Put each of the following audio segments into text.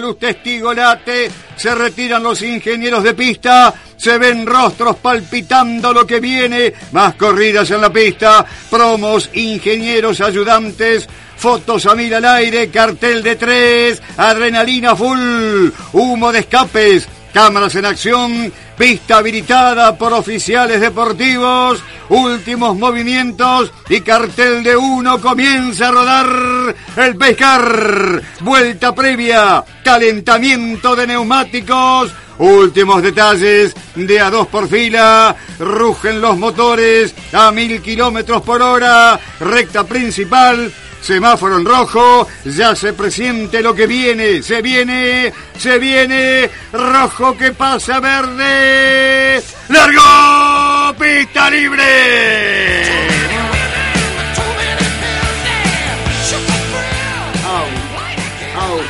Luz testigo late, se retiran los ingenieros de pista, se ven rostros palpitando lo que viene, más corridas en la pista, promos, ingenieros, ayudantes, fotos a mil al aire, cartel de tres, adrenalina full, humo de escapes, cámaras en acción, pista habilitada por oficiales deportivos, últimos movimientos y cartel de uno comienza a rodar el pescar, vuelta previa, calentamiento de neumáticos, últimos detalles de a dos por fila, rugen los motores a mil kilómetros por hora, recta principal, Semáforo en rojo, ya se presiente lo que viene, se viene, se viene, rojo que pasa verde, largo, pista libre.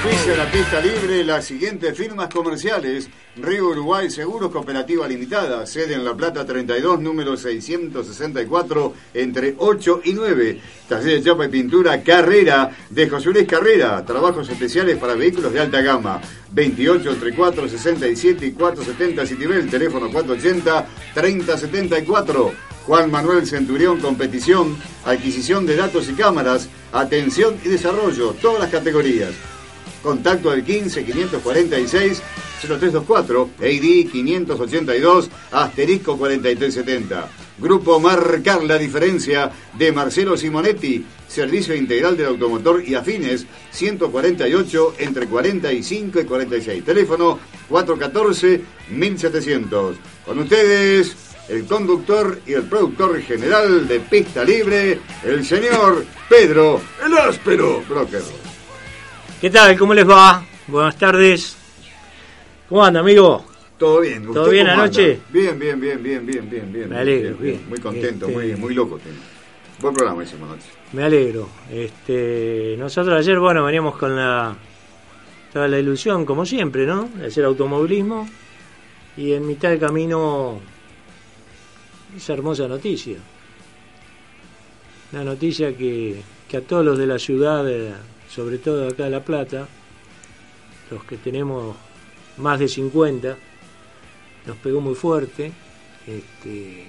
Auspicia la pista libre las siguientes firmas comerciales. Río Uruguay Seguros Cooperativa Limitada, sede en La Plata 32, número 664, entre 8 y 9. Taller de chapa y pintura Carrera, de José Luis Carrera. Trabajos especiales para vehículos de alta gama. 28 entre 467 y 470 Citibel, teléfono 480 3074. Juan Manuel Centurión Competición, adquisición de datos y cámaras, atención y desarrollo, todas las categorías. Contacto al 15 546 0324, AD 582, asterisco 4370. Grupo Marcar la diferencia de Marcelo Simonetti, Servicio Integral del Automotor y Afines, 148 entre 45 y 46. Teléfono 414-1700. Con ustedes, el conductor y el productor general de Pista Libre, el señor Pedro El Áspero Broker. ¿Qué tal? ¿Cómo les va? Buenas tardes. ¿Cómo anda, amigo? ¿Todo bien? ¿Todo ¿Usted bien anoche? Bien, bien, bien, bien, bien, bien, bien. Me alegro, bien, bien. Muy contento, Este- muy, muy loco. tengo. Buen programa hicimos anoche. Me alegro. Este, nosotros ayer, bueno, veníamos con la toda la ilusión, como siempre, ¿no? De hacer automovilismo. Y en mitad del camino, esa hermosa noticia. Una noticia que, que a todos los de la ciudad, eh, sobre todo acá de La Plata, los que tenemos más de 50, nos pegó muy fuerte. Este,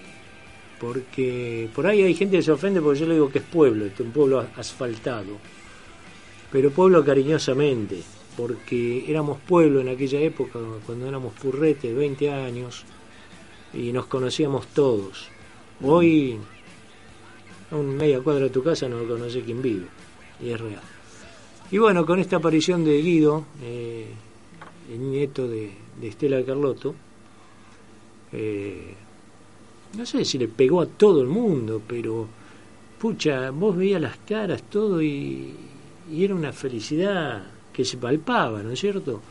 porque por ahí hay gente que se ofende porque yo le digo que es pueblo, este, un pueblo asfaltado, pero pueblo cariñosamente, porque éramos pueblo en aquella época, cuando éramos purrete, 20 años, y nos conocíamos todos. Hoy, a un media cuadra de tu casa no conoce quién vive, y es real. Y bueno, con esta aparición de Guido, eh, el nieto de, de Estela Carlotto, eh, no sé si le pegó a todo el mundo, pero pucha, vos veías las caras, todo y, y era una felicidad que se palpaba, ¿no es cierto?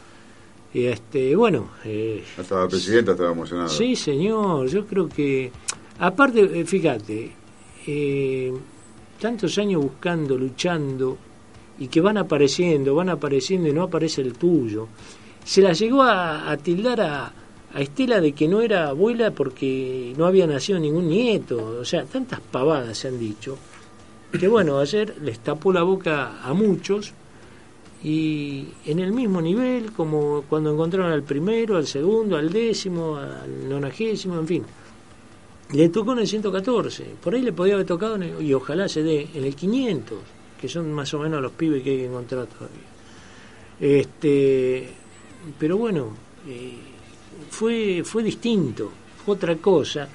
Y este, bueno, eh, Hasta la presidenta estaba emocionada. sí, señor, yo creo que, aparte, eh, fíjate, eh, tantos años buscando, luchando, y que van apareciendo, van apareciendo y no aparece el tuyo, se la llegó a, a tildar a, a Estela de que no era abuela porque no había nacido ningún nieto, o sea, tantas pavadas se han dicho, que bueno, ayer les tapó la boca a muchos y en el mismo nivel como cuando encontraron al primero, al segundo, al décimo, al nonagésimo, en fin. Le tocó en el 114, por ahí le podía haber tocado el- y ojalá se dé en el 500, que son más o menos los pibes que hay que encontrar todavía. Este, pero bueno, eh, fue, fue distinto, fue otra cosa.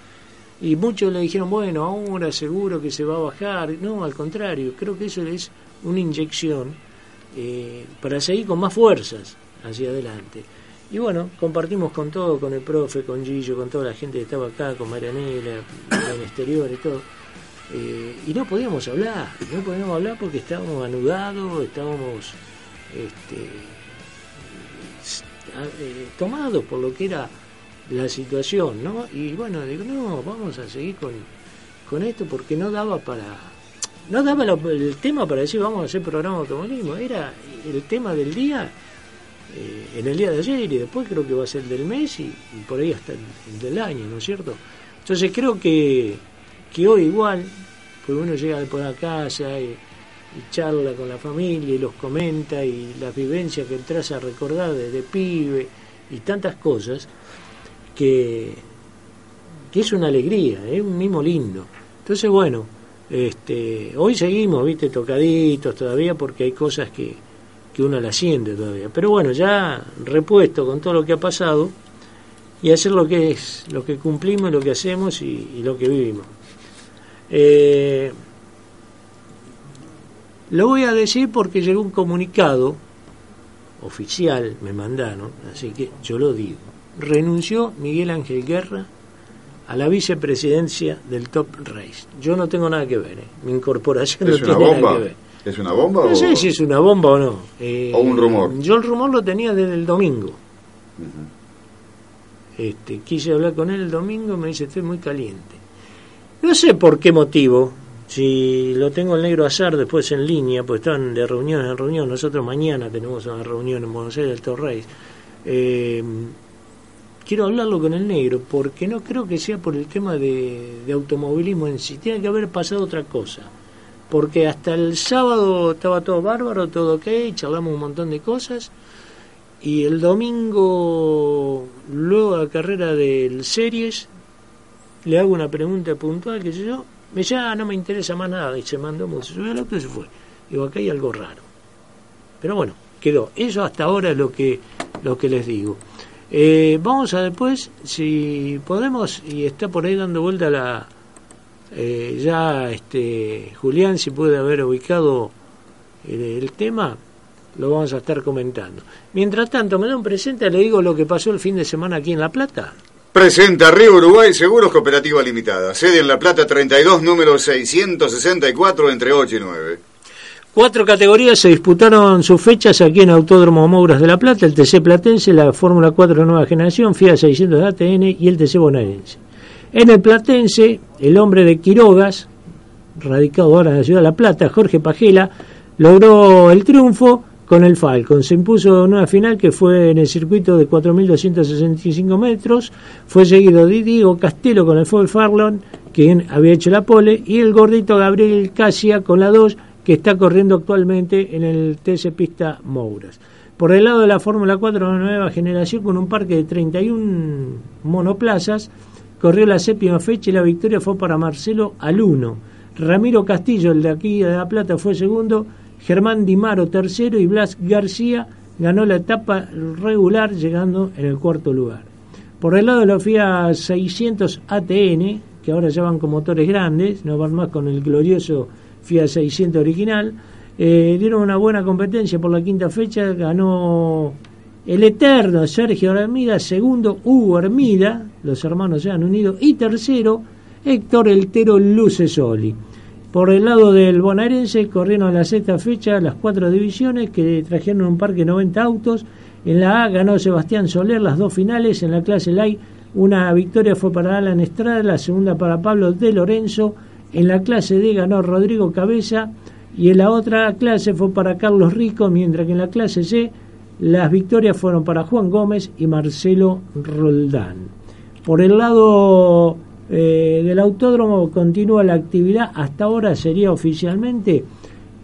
Y muchos le dijeron, bueno, ahora seguro que se va a bajar. No, al contrario, creo que eso es una inyección eh, para seguir con más fuerzas hacia adelante. Y bueno, compartimos con todo, con el profe, con Gillo, con toda la gente que estaba acá, con Marianela, en el exterior y todo. Eh, y no podíamos hablar, no podíamos hablar porque estábamos anudados, estábamos este, eh, tomados por lo que era la situación, ¿no? Y bueno, digo, no, vamos a seguir con, con esto porque no daba para... No daba el tema para decir vamos a hacer programa de automovilismo, era el tema del día eh, en el día de ayer y después creo que va a ser el del mes y, por ahí hasta el, del año, ¿no es cierto? Entonces creo que, que hoy igual, pues uno llega por la casa y, charla con la familia y los comenta y las vivencias que entras a recordar desde pibe y tantas cosas que, que es una alegría, es un mimo lindo. Entonces, bueno, este, hoy seguimos, viste, tocaditos todavía porque hay cosas que, que uno la siente todavía. Pero bueno, ya repuesto con todo lo que ha pasado y hacer lo que es, lo que cumplimos, lo que hacemos y, lo que vivimos. Eh, lo voy a decir porque llegó un comunicado oficial, me mandaron, así que yo lo digo. Renunció Miguel Ángel Guerra a la vicepresidencia del Top Race. Yo no tengo nada que ver, ¿eh? mi incorporación no tiene nada que ver. ¿Es una bomba? No sé si es una bomba o no. Eh, ¿O un rumor? Yo el rumor lo tenía desde el domingo. este, quise hablar con él el domingo, me dice, estoy muy caliente. No sé por qué motivo, si lo tengo el negro azar después en línea, pues están de reunión en reunión, nosotros mañana tenemos una reunión en Buenos Aires del Torreyes. Eh, quiero hablarlo con el negro porque no creo que sea por el tema de, de automovilismo en sí, tiene que haber pasado otra cosa. Porque hasta el sábado estaba todo bárbaro, todo ok, charlamos un montón de cosas, y el domingo, luego la carrera del Series, le hago una pregunta puntual, que sé yo, me dice, ah, no me interesa más nada, y se mandó, se subió al auto y se fue. Digo, acá hay algo raro. Pero bueno, quedó. Eso hasta ahora es lo que, lo que les digo. Eh, vamos a después, si podemos, y está por ahí dando vuelta la, eh, ya este Julián, si puede haber ubicado el, tema, lo vamos a estar comentando. Mientras tanto, me da un presente, le digo lo que pasó el fin de semana aquí en La Plata. Presenta Río Uruguay Seguros Cooperativa Limitada. Sede en La Plata 32, número 664, entre 8 y 9. Cuatro categorías se disputaron sus fechas aquí en Autódromo Mouras de La Plata, el TC Platense, la Fórmula 4 Nueva Generación, FIA 600 de ATN y el TC Bonaerense. En el Platense, el hombre de Quirogas, radicado ahora en la ciudad de La Plata, Jorge Pajela, logró el triunfo con el Falcon. Se impuso una final que fue en el circuito de 4.265 metros. Fue seguido de Diego Castelo con el Ford Farlon, quien había hecho la pole, y el gordito Gabriel Casia con la 2, que está corriendo actualmente en el TC Pista Mouras. Por el lado de la Fórmula 4 de nueva generación, con un parque de 31 monoplazas, corrió la séptima fecha y la victoria fue para Marcelo Aluno. Ramiro Castillo, el de aquí de La Plata, fue segundo. Germán Dimaro tercero y Blas García ganó la etapa regular llegando en el cuarto lugar. Por el lado de la FIA 600 ATN, que ahora ya van con motores grandes, no van más con el glorioso FIA 600 original, eh, dieron una buena competencia por la quinta fecha, ganó el eterno Sergio Armida, segundo Hugo Armida, los hermanos se han unido, y tercero Héctor Eltero Lucesoli. Por el lado del bonaerense corrieron la sexta fecha las cuatro divisiones que trajeron un parque de 90 autos. En la A ganó Sebastián Soler las dos finales. En la clase LAI una victoria fue para Alan Estrada, la segunda para Pablo de Lorenzo. En la clase D ganó Rodrigo Cabeza y en la otra clase fue para Carlos Rico, mientras que en la clase C las victorias fueron para Juan Gómez y Marcelo Roldán. Por el lado eh, del autódromo continúa la actividad, hasta ahora sería oficialmente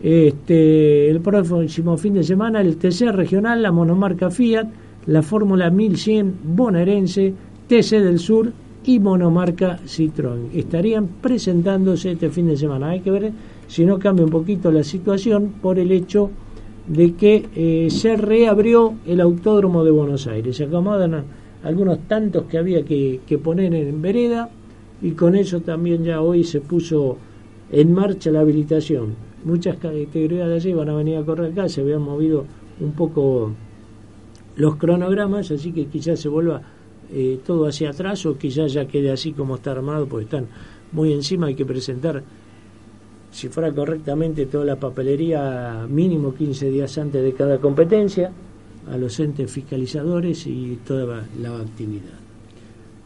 este, el próximo fin de semana el TC regional, la monomarca Fiat, la Fórmula 1100 bonaerense, TC del Sur y monomarca Citroën. Estarían presentándose este fin de semana. Hay que ver si no cambia un poquito la situación por el hecho de que eh, se reabrió el autódromo de Buenos Aires. Se acomodan algunos tantos que había que, poner en vereda y con eso también ya hoy se puso en marcha la habilitación. Muchas categorías de allí van a venir a correr acá, se habían movido un poco los cronogramas, así que quizás se vuelva eh, todo hacia atrás o quizás ya quede así como está armado, porque están muy encima, hay que presentar si fuera correctamente toda la papelería mínimo 15 días antes de cada competencia. a los entes fiscalizadores y toda la actividad.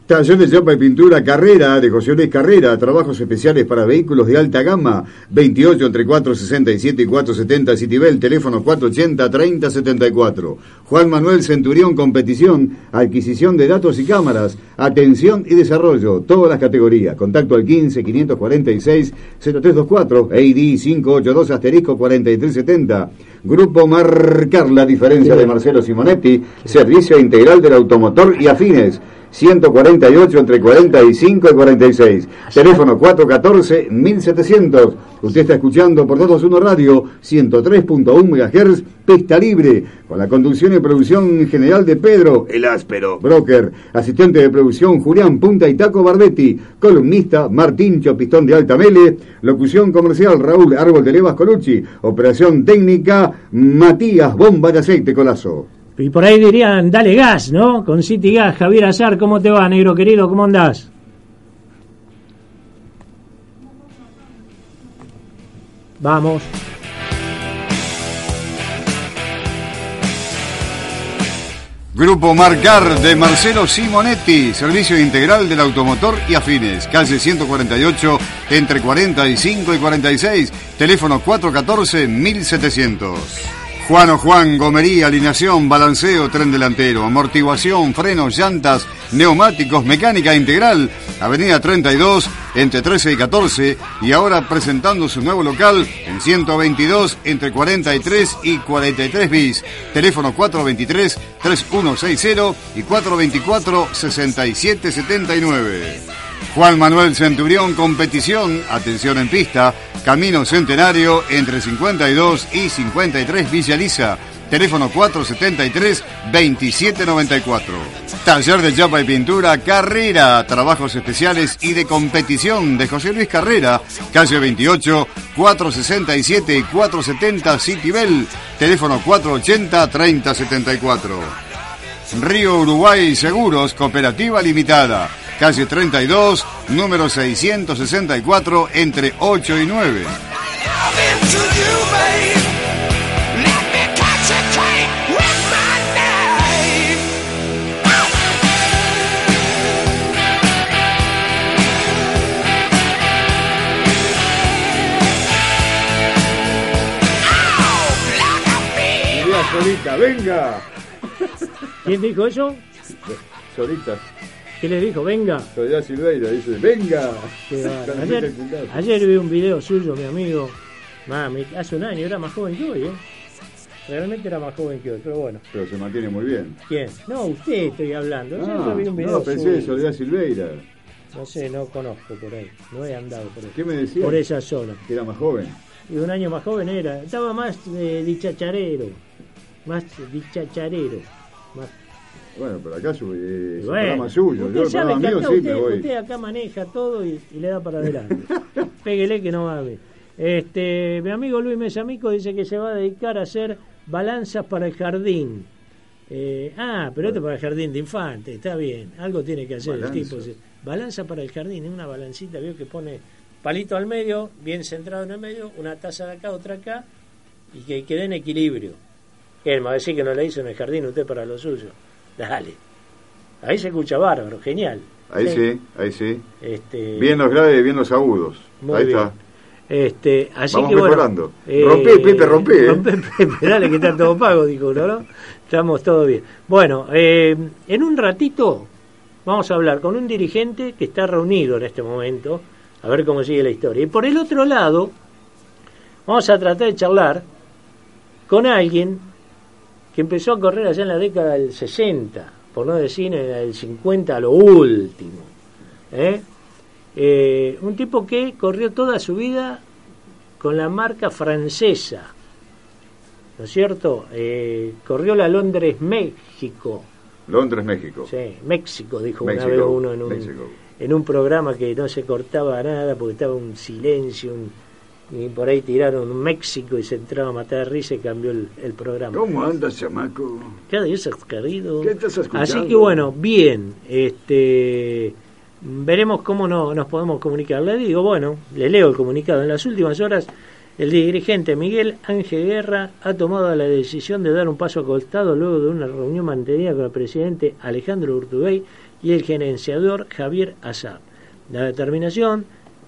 Taller de chapa y pintura Carrera, de José Luis Carrera, trabajos especiales para vehículos de alta gama, 28 entre 467 y 470 Citibel, teléfono 480-3074. Juan Manuel Centurión, competición, adquisición de datos y cámaras, atención y desarrollo, todas las categorías. Contacto al 15 546 0324, EID 582 asterisco 4370. Grupo Marcar la diferencia de Marcelo Simonetti, servicio integral del automotor y afines. 148 entre 45 y 46. Teléfono 414-1700. Usted está escuchando por todos uno Radio 103.1 MHz, pista libre, con la conducción y producción general de Pedro, el áspero, broker, asistente de producción Julián Punta y Taco Barbetti, columnista Martín Chopistón de Altamele, locución comercial Raúl Árbol de Levas Colucci, operación técnica Matías Bomba de Aceite Colazo. Y por ahí dirían, dale gas, ¿no? Con City Gas, Javier Azar, ¿cómo te va, negro querido? ¿Cómo andás? Vamos. Grupo Marcar de Marcelo Simonetti, servicio integral del automotor y afines, calle 148 entre 45 y 46, teléfono 414 1700. Juan o Juan, gomería, alineación, balanceo, tren delantero, amortiguación, frenos, llantas, neumáticos, mecánica integral, Avenida 32, entre 13 y 14, y ahora presentando su nuevo local en 122, entre 43 y 43 bis. Teléfono 423-3160 y 424-6779. Juan Manuel Centurión, competición, atención en pista, Camino Centenario entre 52 y 53 Villa Lisa. Teléfono 473-2794. Taller de chapa y pintura Carrera. Trabajos especiales y de competición de José Luis Carrera. Calle 28, 467 y 470 Citibel. Teléfono 480-3074. Río Uruguay Seguros, Cooperativa Limitada calle 32, número 664, entre 8 y 9. Solita, venga. ¿Quién dijo eso? Solita. ¿Qué le dijo? Venga. Soledad Silveira dice, venga. Ayer, ayer, vi un video suyo, mi amigo. Mami, hace un año era más joven que hoy, ¿eh? Realmente era más joven que hoy, pero bueno. Pero se mantiene muy bien. ¿Quién? No, usted estoy hablando. Ah, vi un video no, pensé de Soledad Silveira. No sé, no conozco por ahí. No he andado por ahí. ¿Qué me decía? Por esa zona. Que era más joven. Y un año más joven era. Estaba más eh, dichacharero. Más dichacharero. Más bueno, pero acá es un programa suyo. Usted sabe que acá usted, acá maneja todo y, le da para adelante. Péguele que no va a ver. Este, mi amigo Luis Mesamico dice que se va a dedicar a hacer balanzas para el jardín. Eh, ah, pero esto para el jardín de infante, está bien. Algo tiene que hacer el tipo. Balanza para el jardín, es una balancita, veo que pone palito al medio, bien centrado en el medio, una taza de acá, otra acá, y que quede en equilibrio. Él me va a decir que no le hizo en el jardín usted para lo suyo. Dale. Ahí se escucha bárbaro, genial. Ahí sí, ahí sí. Este... Bien los graves, bien los agudos. ahí está. Este, así Vamos que mejorando. Eh, rompé, Pepe, rompé. ¿eh? Pepe, dale que está todo pago, dijo uno, ¿no? Estamos todo bien. Bueno, eh, en un ratito vamos a hablar con un dirigente que está reunido en este momento, a ver cómo sigue la historia. Y por el otro lado, vamos a tratar de charlar con alguien que empezó a correr allá en la década del 60, por no decir en el 50 a lo último. ¿eh? Eh, un tipo que corrió toda su vida con la marca francesa, ¿no es cierto? Eh, corrió la Londres-México. Londres-México. Sí, México, dijo una vez uno en un, en un programa que no se cortaba nada porque estaba un silencio, un, y por ahí tiraron México y se entraba a matar a risa y cambió el, programa. ¿Cómo andas, chamaco? ¿Qué dices, querido? ¿Qué estás escuchando? Así que bueno, bien, este veremos cómo no, nos podemos comunicar. Le digo, bueno, le leo el comunicado. En las últimas horas El dirigente Miguel Ángel Guerra ha tomado la decisión de dar un paso acostado luego de una reunión mantenida con el presidente Alejandro Urtubey y el gerenciador Javier Azar. La determinación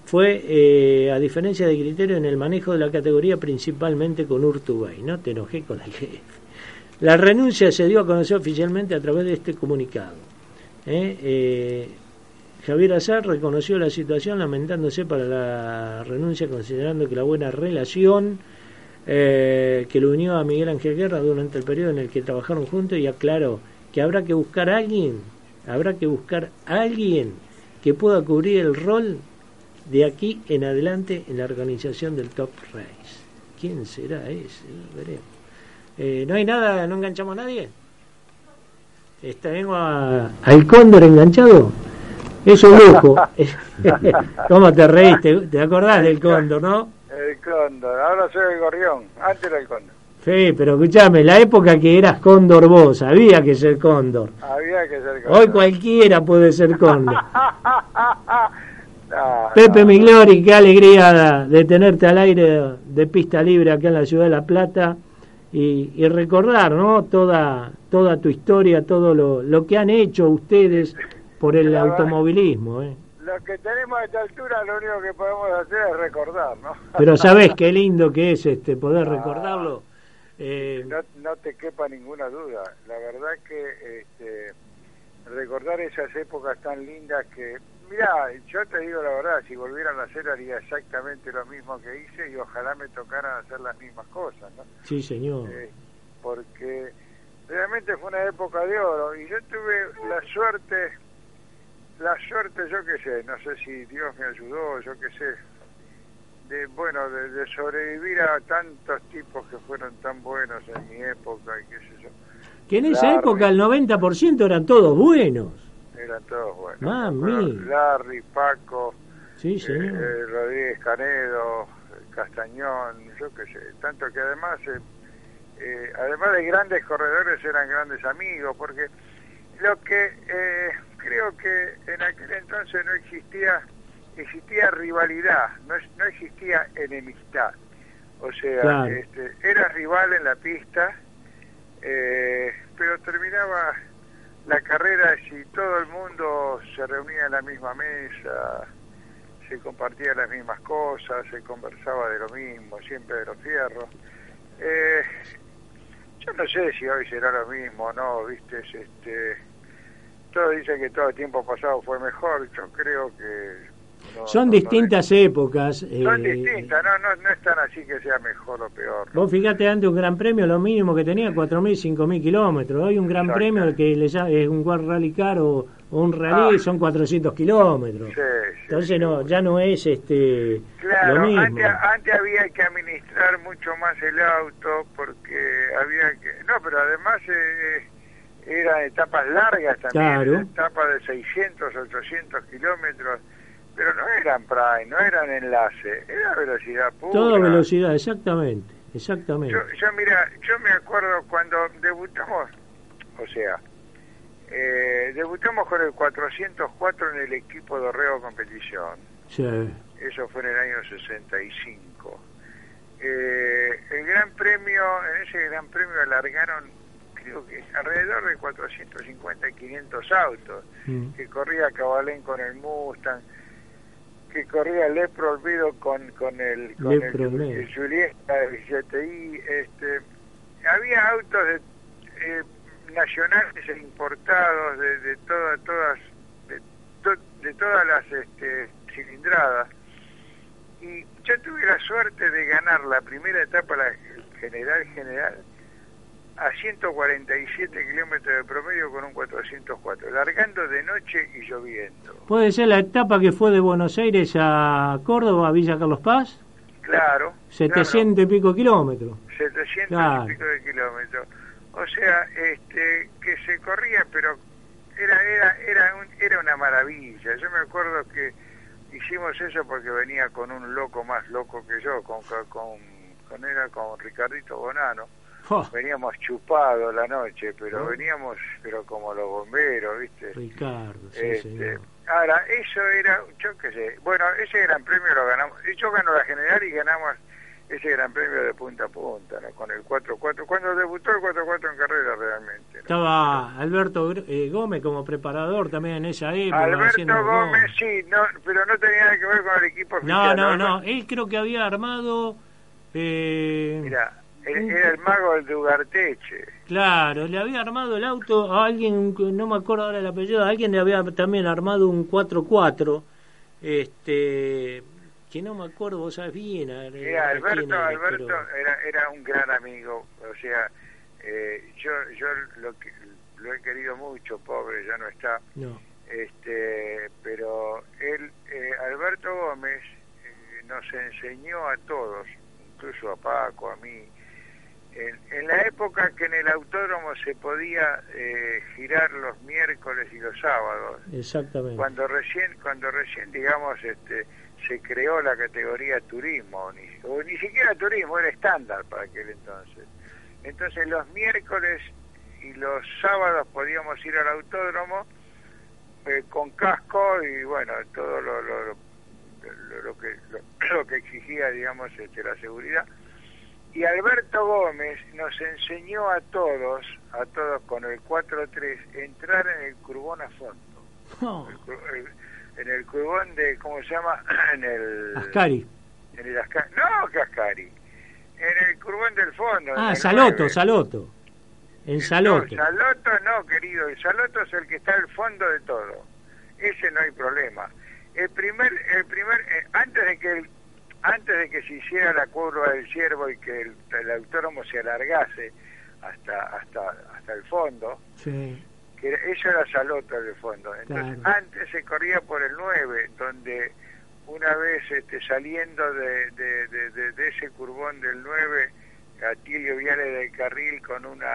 fue, eh, a diferencia de criterio, en el manejo de la categoría principalmente con Urtubey. No te enojé con el jefe. La renuncia se dio a conocer oficialmente a través de este comunicado. ¿eh? Eh, Javier Azar reconoció la situación lamentándose para la renuncia considerando que la buena relación eh, que lo unió a Miguel Ángel Guerra durante el periodo en el que trabajaron juntos y aclaró que habrá que buscar a alguien, habrá que buscar a alguien que pueda cubrir el rol de aquí en adelante en la organización del Top Race. ¿Quién será ese? Veremos. Eh, ¿No hay nada? ¿No enganchamos a nadie? Está, vengo al cóndor enganchado. Es un lujo. ¿Cómo te reíste? ¿Te acordás del cóndor, no? El cóndor, ahora soy el gorrión, antes era el cóndor. Sí, pero escúchame, la época que eras cóndor vos, había que ser cóndor. Había que ser cóndor. Hoy cualquiera puede ser cóndor. Pepe Miglori, qué alegría de tenerte al aire de pista libre acá en la ciudad de La Plata y, y recordar, ¿no? Toda, toda tu historia, todo lo, lo que han hecho ustedes por el automovilismo. ¿eh? Lo que tenemos a esta altura, lo único que podemos hacer es recordar, ¿no? Pero sabes qué lindo que es este poder ah, recordarlo. Eh, no, no, te quepa ninguna duda. La verdad que este, recordar esas épocas tan lindas que, mira, yo te digo la verdad, si volvieran a hacer haría exactamente lo mismo que hice y ojalá me tocaran hacer las mismas cosas, ¿no? Sí, señor. Eh, porque realmente fue una época de oro y yo tuve la suerte la suerte, yo qué sé, no sé si Dios me ayudó, yo qué sé, de bueno, de, sobrevivir a tantos tipos que fueron tan buenos en mi época y qué sé yo. Que en esa época el 90% eran todos buenos. Eran todos buenos. Mami. Larry, Paco, sí, eh, eh, Rodríguez Canedo, Castañón, yo qué sé, tanto que además, eh, además de grandes corredores, eran grandes amigos, porque lo que creo que en aquel entonces no existía existía rivalidad, no, no existía enemistad. O sea, este, era rival en la pista, eh, pero terminaba la carrera si todo el mundo se reunía en la misma mesa, se compartía las mismas cosas, se conversaba de lo mismo, siempre de los fierros. Eh, yo no sé si hoy será lo mismo o no, viste, este todos dicen que todo el tiempo pasado fue mejor, yo creo que... Son distintas épocas. Son eh, distintas, no, no, no es tan así que sea mejor o peor. Vos fíjate, antes un gran premio, lo mínimo que tenía, 4.000, 5.000 kilómetros. Hoy un gran premio que le es un World Rally Car o, un rally ah. son 400 kilómetros. Entonces no, ya no es este lo mismo. Antes, antes había que administrar mucho más el auto porque había que... No, pero además... Eh, eran etapas largas también, etapas de 600, 800 kilómetros, pero no eran prime, no eran enlace, era velocidad pura. Toda velocidad, exactamente, exactamente. Yo, mira, yo me acuerdo cuando debutamos, o sea, eh, debutamos con el 404 en el equipo de Reo Competición. Sí. Eso fue en el año 65. Eh, el Gran Premio, en ese Gran Premio alargaron creo que alrededor de 450 y 500 autos, mm. que corría Cabalén con el Mustang, que corría Lepro Olvido con, con el, con el, el, Julieta de este, había autos de, eh, nacionales e importados de, de todas todas de, de, todas las este, cilindradas. Y yo tuve la suerte de ganar la primera etapa la general general a 147 kilómetros de promedio con un 404, largando de noche y lloviendo. ¿Puede ser la etapa que fue de Buenos Aires a Córdoba, a Villa Carlos Paz? Claro. 700 y pico kilómetros. 700 y pico de kilómetros. O sea, este, que se corría, pero era era era era una maravilla. Yo me acuerdo que hicimos eso porque venía con un loco más loco que yo, con con, con era con Ricardito Bonano Veníamos chupados la noche, pero veníamos pero como los bomberos, ¿viste? Ricardo, sí, este, Ahora, eso era, yo qué sé, bueno, ese gran premio lo ganamos. Yo gano la general y ganamos ese gran premio de punta a punta, ¿no? con el 4-4, cuando debutó el 4-4 en carrera realmente. ¿no? Estaba Alberto eh, Gómez como preparador también en esa época. Alberto Gómez, sí, no, pero no tenía nada que ver con el equipo oficial. No, no, no, él creo que había armado... Eh, Mira, era el mago del Dugarteche. Claro, le había armado el auto a alguien, no me acuerdo ahora el apellido, a alguien le había también armado un 4-4, este, que no me acuerdo, vos sabés bien. Mira, Alberto, Alberto era, era un gran amigo, o sea, eh, yo, yo lo, lo he querido mucho, pobre, ya no está. No. Este, pero él, eh, Alberto Gómez, eh, nos enseñó a todos, incluso a Paco, a mí, en, la época que en el autódromo se podía eh, girar los miércoles y los sábados. Exactamente. Cuando recién, cuando recién digamos, este, se creó la categoría turismo, ni, o ni siquiera turismo, era estándar para aquel entonces. Entonces los miércoles y los sábados podíamos ir al autódromo eh, con casco y bueno, todo lo, lo, lo, que, lo, que exigía, digamos, este, la seguridad y Alberto Gómez nos enseñó a todos, a todos con el 4-3, entrar en el curbón a fondo. Oh. en el curbón de, ¿cómo se llama? En el... Ascari. En el Ascari. No, que Ascari. En el curbón del fondo. Ah, Saloto, Saloto. En Saloto. No, Saloto no, querido. El Saloto es el que está al fondo de todo. Ese no hay problema. El primer, el primer, eh, antes de que el antes de que se hiciera la curva del ciervo y que el, autónomo se alargase hasta hasta hasta el fondo, sí. que eso era Salota del fondo. Entonces, antes se corría por el 9, donde una vez este, saliendo de, de, ese curbón del 9, Atilio Viale del carril con una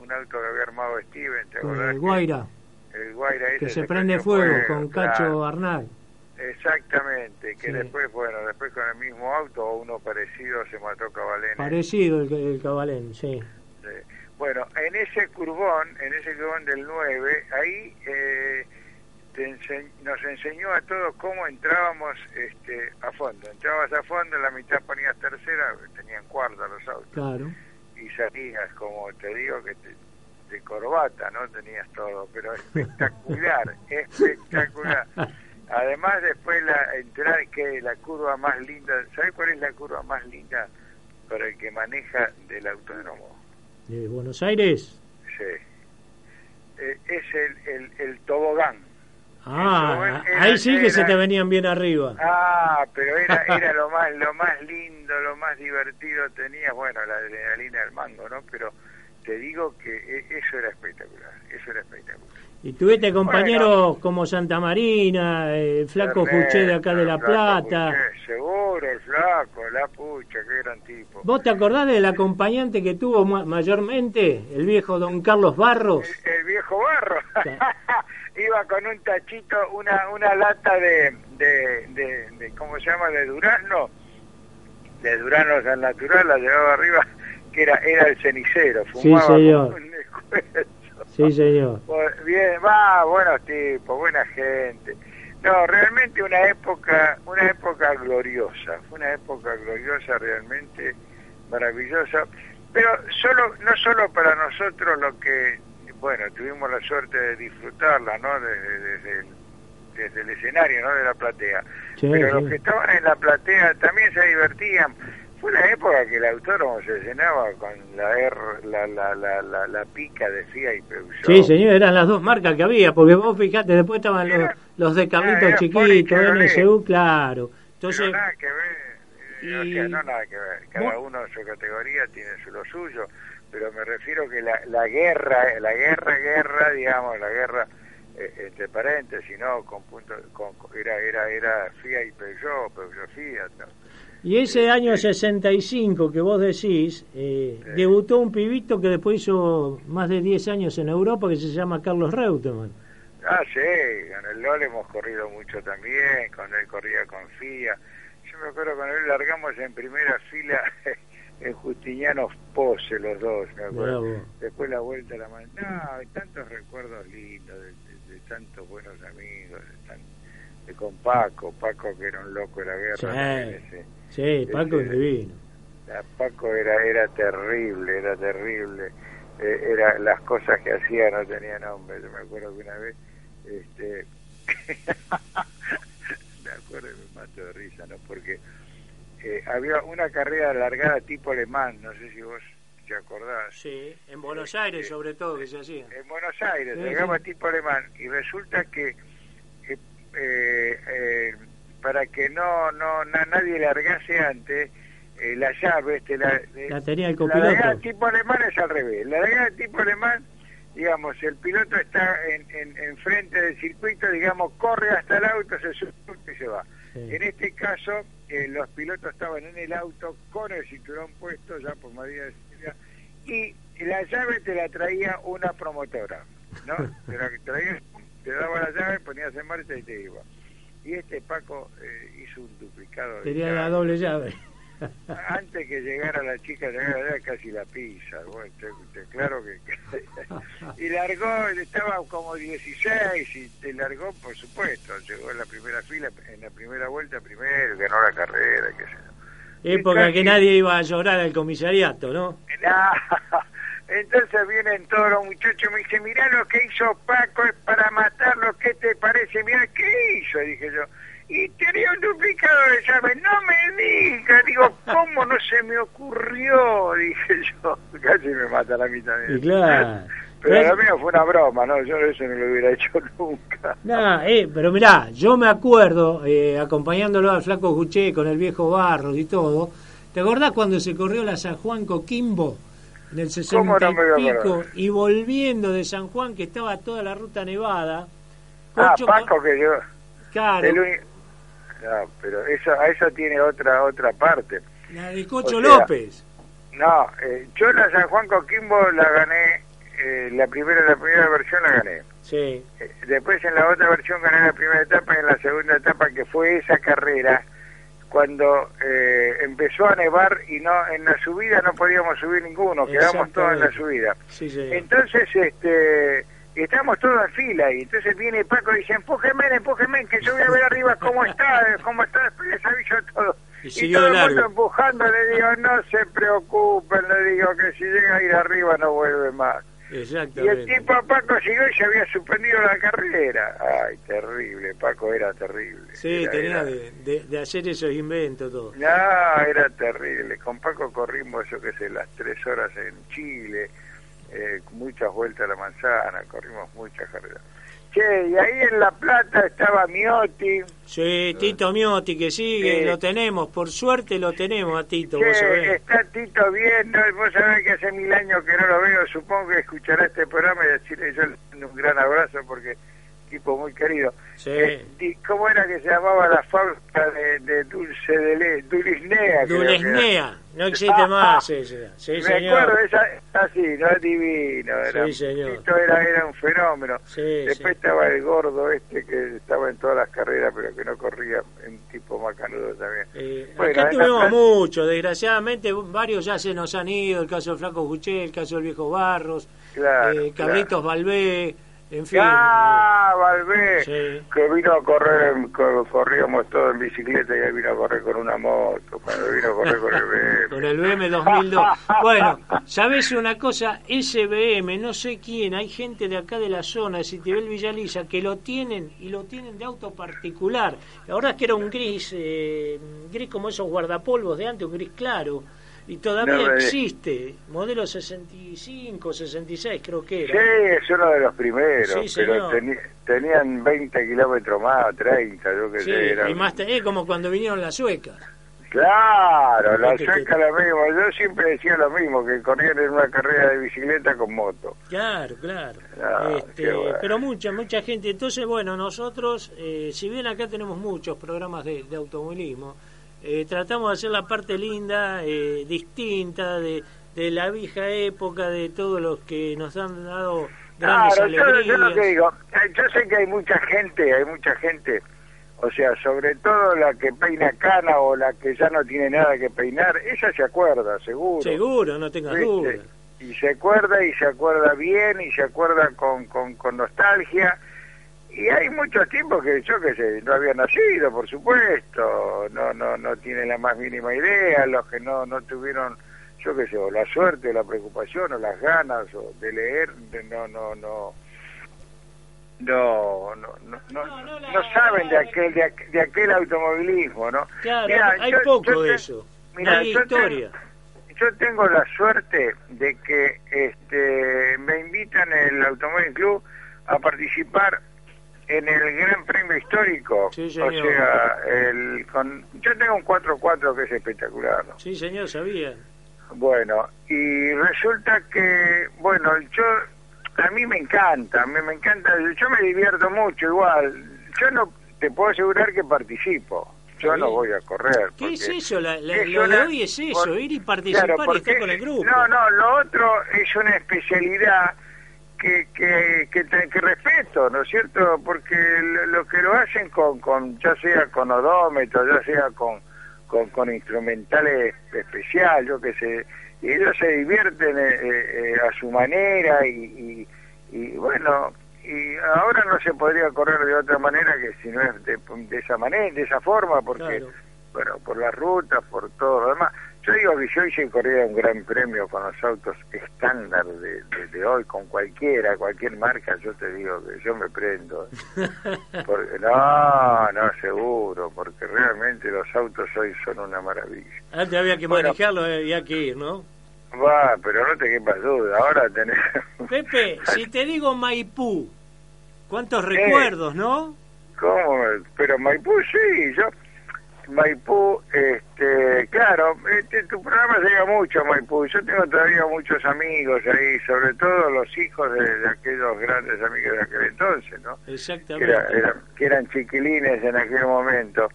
un auto que había armado Steven, ¿te El Guaira. El Guaira ese que se, prende fuego, con Cacho Arnal. Exactamente, que después, bueno, después con el mismo auto o uno parecido se mató Cabalén. Parecido el, el Cabalén, sí. Bueno, en ese curbón, en ese curbón del 9, ahí eh, nos enseñó a todos cómo entrábamos este, a fondo. Entrabas a fondo, en la mitad ponías tercera, tenían cuarta los autos. Claro. Y salías, como te digo, que de corbata, ¿no? Tenías todo, pero espectacular, espectacular. Además, después la entrar, que la curva más linda, ¿sabes cuál es la curva más linda para el que maneja del autónomo? ¿De Buenos Aires? Sí. Eh, es el, el, el tobogán. Ah, ahí sí que se te venían bien arriba. Ah, pero era, era lo más lo más lindo, lo más divertido tenía, bueno, la adrenalina del mango, ¿no? Pero te digo que e, eso era espectacular, eso era espectacular. Y tuviste compañeros como Santa Marina, el Flaco Juché de acá de La Plata. seguro, el Flaco, la Pucha, qué gran tipo. ¿Vos te acordás del acompañante que tuvo mayormente, el viejo don Carlos Barros? El, viejo Barros. Iba con un tachito, una, una lata de, de, de, ¿cómo se llama?, de durazno. De durazno al natural, la llevaba arriba, que era, era el cenicero. Fumaba sí, señor. Sí, señor. Bien, va, buenos tipos, buena gente. No, realmente una época, una época gloriosa, fue una época gloriosa realmente maravillosa, pero solo, no solo para nosotros lo que, bueno, tuvimos la suerte de disfrutarla, ¿no? Desde, desde, el, desde el escenario, ¿no? De la platea. pero los que estaban en la platea también se divertían fue una época que el autónomo se llenaba con la, R, la, la, la, la, pica de FIA y Peugeot. Sí, señor, eran las dos marcas que había, porque vos fijate, después estaban los, los de Carlitos chiquitos, NSU, claro. Entonces, nada que ver, y... o sea, no nada que ver, cada uno en su categoría tiene su, lo suyo, pero me refiero que la, la guerra, la guerra, guerra, digamos, la guerra eh, entre paréntesis, ¿no? Con punto, con, era, era, era FIA y Peugeot, Peugeot Fiat, ¿no? Y ese año 65 que vos decís, eh, debutó un pibito que después hizo más de 10 años en Europa que se llama Carlos Reutemann. Ah, sí, con el LOL hemos corrido mucho también, con él corría con FIA. Yo me acuerdo con él largamos en primera fila en Justinianos Pose los dos, me acuerdo. Después la vuelta a la mano. No, hay tantos recuerdos lindos de, tantos buenos amigos, de, con Paco, Paco que era un loco de la guerra. Sí, Paco es divino. Paco era era terrible, era terrible. Eh, era las cosas que hacía no tenían nombre. Yo me acuerdo que una vez, este, me acuerdo y me mato de risa, ¿no? Porque eh, había una carrera alargada tipo alemán, no sé si vos te acordás. Sí, en Buenos Aires sobre todo que se hacía. En Buenos Aires, Sí, llegaba sí. tipo alemán y resulta que, eh, eh, para que no no na- nadie largase antes eh, la llave este la, La tenía el la largada copiloto. tipo alemán es al revés la largada tipo alemán digamos el piloto está en, en, en frente del circuito digamos corre hasta el auto se sube y se va. En este caso eh, los pilotos estaban en el auto con el cinturón puesto ya por María de Silvia y la llave te la traía una promotora ¿no? te la traía te daba la llave ponías en marcha y te iba y este Paco eh, hizo un duplicado de Tenía la doble llave. Antes que llegara la chica, llegara casi la pisa. Bueno, te- te- claro que. y largó, estaba como 16 y te largó, por supuesto. Llegó en la primera fila, en la primera vuelta primero, ganó la carrera, qué sé yo. Época que nadie iba a llorar al comisariato, ¿no? No. Entonces vienen todos los muchachos y me dicen, mirá lo que hizo Paco, es para matarlo, ¿qué te parece? Mirá, ¿qué hizo? Dije yo. Y tenía un duplicado de llave, no me digas, digo, ¿cómo no se me ocurrió? Dije yo, casi me mata la mitad Y claro. Pero lo mío fue una broma, ¿no? Yo eso no lo hubiera hecho nunca. Nah, eh, pero mirá, yo me acuerdo, eh, acompañándolo al flaco Juché con el viejo Barros y todo, ¿te acordás cuando se corrió la San Juan Coquimbo? En el 60 ¿Cómo no y pico, y volviendo de San Juan, que estaba toda la ruta nevada. Ah, Paco que yo... Claro, el No, pero eso, a eso tiene otra otra parte. la de Cocho o sea, López. No, eh, yo la San Juan Coquimbo la gané, eh, la primera la primera versión la gané. Sí, Eh, después en la otra versión gané la primera etapa y en la segunda etapa que fue esa carrera cuando eh, empezó a nevar y no en la subida no podíamos subir ninguno, quedamos todos en la subida. sí, sí. Entonces, este, estamos todos en fila y entonces viene Paco y dice, empújeme, empújeme, que yo voy a ver arriba cómo está, cómo está, después les aviso todo. Y Y, todo el mundo empujando, le digo, no se preocupen, le digo que si llega a ir arriba no vuelve más. Y el tipo Paco llegó y se había suspendido la carrera. Ay, terrible, Paco era terrible. Sí, Era- tenía era- de, de- de hacer esos inventos todo. no, era terrible. Con Paco corrimos, yo qué sé, las tres horas en Chile, eh, muchas vueltas a la manzana, corrimos muchas carreras. Che, y ahí en La Plata estaba Miotti. Sí, Tito Miotti, que sigue, Sí. lo tenemos, por suerte lo tenemos a Tito, vos Che, sabés. está Tito bien, vos sabés que hace mil años que no lo veo, supongo que escuchará este programa y decirle yo le mando un gran abrazo porque tipo muy querido. Sí. Eh, ¿Cómo era que se llamaba la fábrica de, de dulce de leche? Dulisnea. Dulesnea, no existe más, sí, sí, sí, Me señor. acuerdo, esa, así, ¿no? Divino. Era, Sí, señor. Era, era un fenómeno. Sí, Después estaba el gordo este que estaba en todas las carreras pero que no corría, un tipo macanudo también. Eh, Bueno, acá la tuvimos Plata- muchos, desgraciadamente varios ya se nos han ido, el caso del Flaco Juché, el caso del Viejo Barros, Claro, eh, Carlitos Balbé, en fin. ¡Ah, Valvé! Sí. Que vino a correr, corríamos todos en bicicleta y él vino a correr con una moto, cuando vino a correr con el BM. Con el BM 2002. Bueno, ¿sabes una cosa? Ese BM, no sé quién, hay gente de acá de la zona, de Citibel Villaliza, que lo tienen y lo tienen de auto particular. La verdad es que era un gris, eh, gris como esos guardapolvos de antes, un gris claro. Y todavía No me- existe, modelo 65, 66 creo que Sí, era. es uno de los primeros, Sí, pero teni- tenían 20 kilómetros más, 30, yo qué Sí, sé. era- y más eh, como cuando vinieron las suecas. Claro, la Que- sueca la misma. Yo siempre decía lo mismo, que corrían en una carrera de bicicleta con moto. Claro, claro. Ah, Este, bueno. Pero mucha, mucha gente. Entonces, bueno, nosotros, eh, si bien acá tenemos muchos programas de, de automovilismo, eh, tratamos de hacer la parte linda, eh, distinta de, de la vieja época, de todos los que nos han dado grandes Claro, yo, alegrías. yo lo que digo, eh, yo sé que hay mucha gente, hay mucha gente, o sea, sobre todo la que peina cana o la que ya no tiene nada que peinar, ella se acuerda, seguro. Seguro, no tengas ¿Viste? duda. Y se acuerda y se acuerda bien y se acuerda con, con, con nostalgia. Y hay muchos tipos que yo que sé, no habían nacido, por supuesto, no no no tienen la más mínima idea, los que no no tuvieron yo qué sé, o la suerte, o la preocupación, o las ganas o de leer, no no no no no no no, no, saben de aquel de, aquel automovilismo, ¿no? Claro, hay poco de eso. Mira, historia. yo tengo la suerte de que este me invitan el Automóvil Club a participar en el Gran Premio Histórico. Sí, señor. O sea, el, con, yo tengo un 4-4 que es espectacular. ¿no? Sí, señor, sabía. Bueno, y resulta que, bueno, yo, a mí me encanta, me, me encanta, yo me divierto mucho igual. Yo no te puedo asegurar que participo. Yo no voy a correr. ¿Qué es eso? La, lo de hoy es eso, ir y participar y estar con el grupo. No, no, lo otro es una especialidad que, que, que, respeto, ¿no es cierto? Porque lo, que lo hacen con, con, ya sea con odómetro, ya sea con, con, con instrumentales especiales, yo qué sé, y ellos se divierten eh, eh, a su manera y, y, bueno, y ahora no se podría correr de otra manera que si no es de, de esa manera, de esa forma, porque, bueno, por las rutas, por todo lo demás. Yo digo que yo hice correr un gran premio con los autos estándar de, de, hoy, con cualquiera, cualquier marca, yo te digo que yo me prendo. Porque, no, no, seguro, porque realmente los autos hoy son una maravilla. Antes había que manejarlo y había que ir, ¿no? Va, pero no te quepas duda, ahora tenés... Pepe, si te digo Maipú, ¿cuántos recuerdos, no? ¿Cómo? Pero Maipú sí, yo Maipú, este, claro, este, tu programa llega mucho a Maipú. Yo tengo todavía muchos amigos ahí, sobre todo los hijos de, aquellos grandes amigos de aquel entonces, ¿no? Exactamente. Que, eran chiquilines en aquel momento.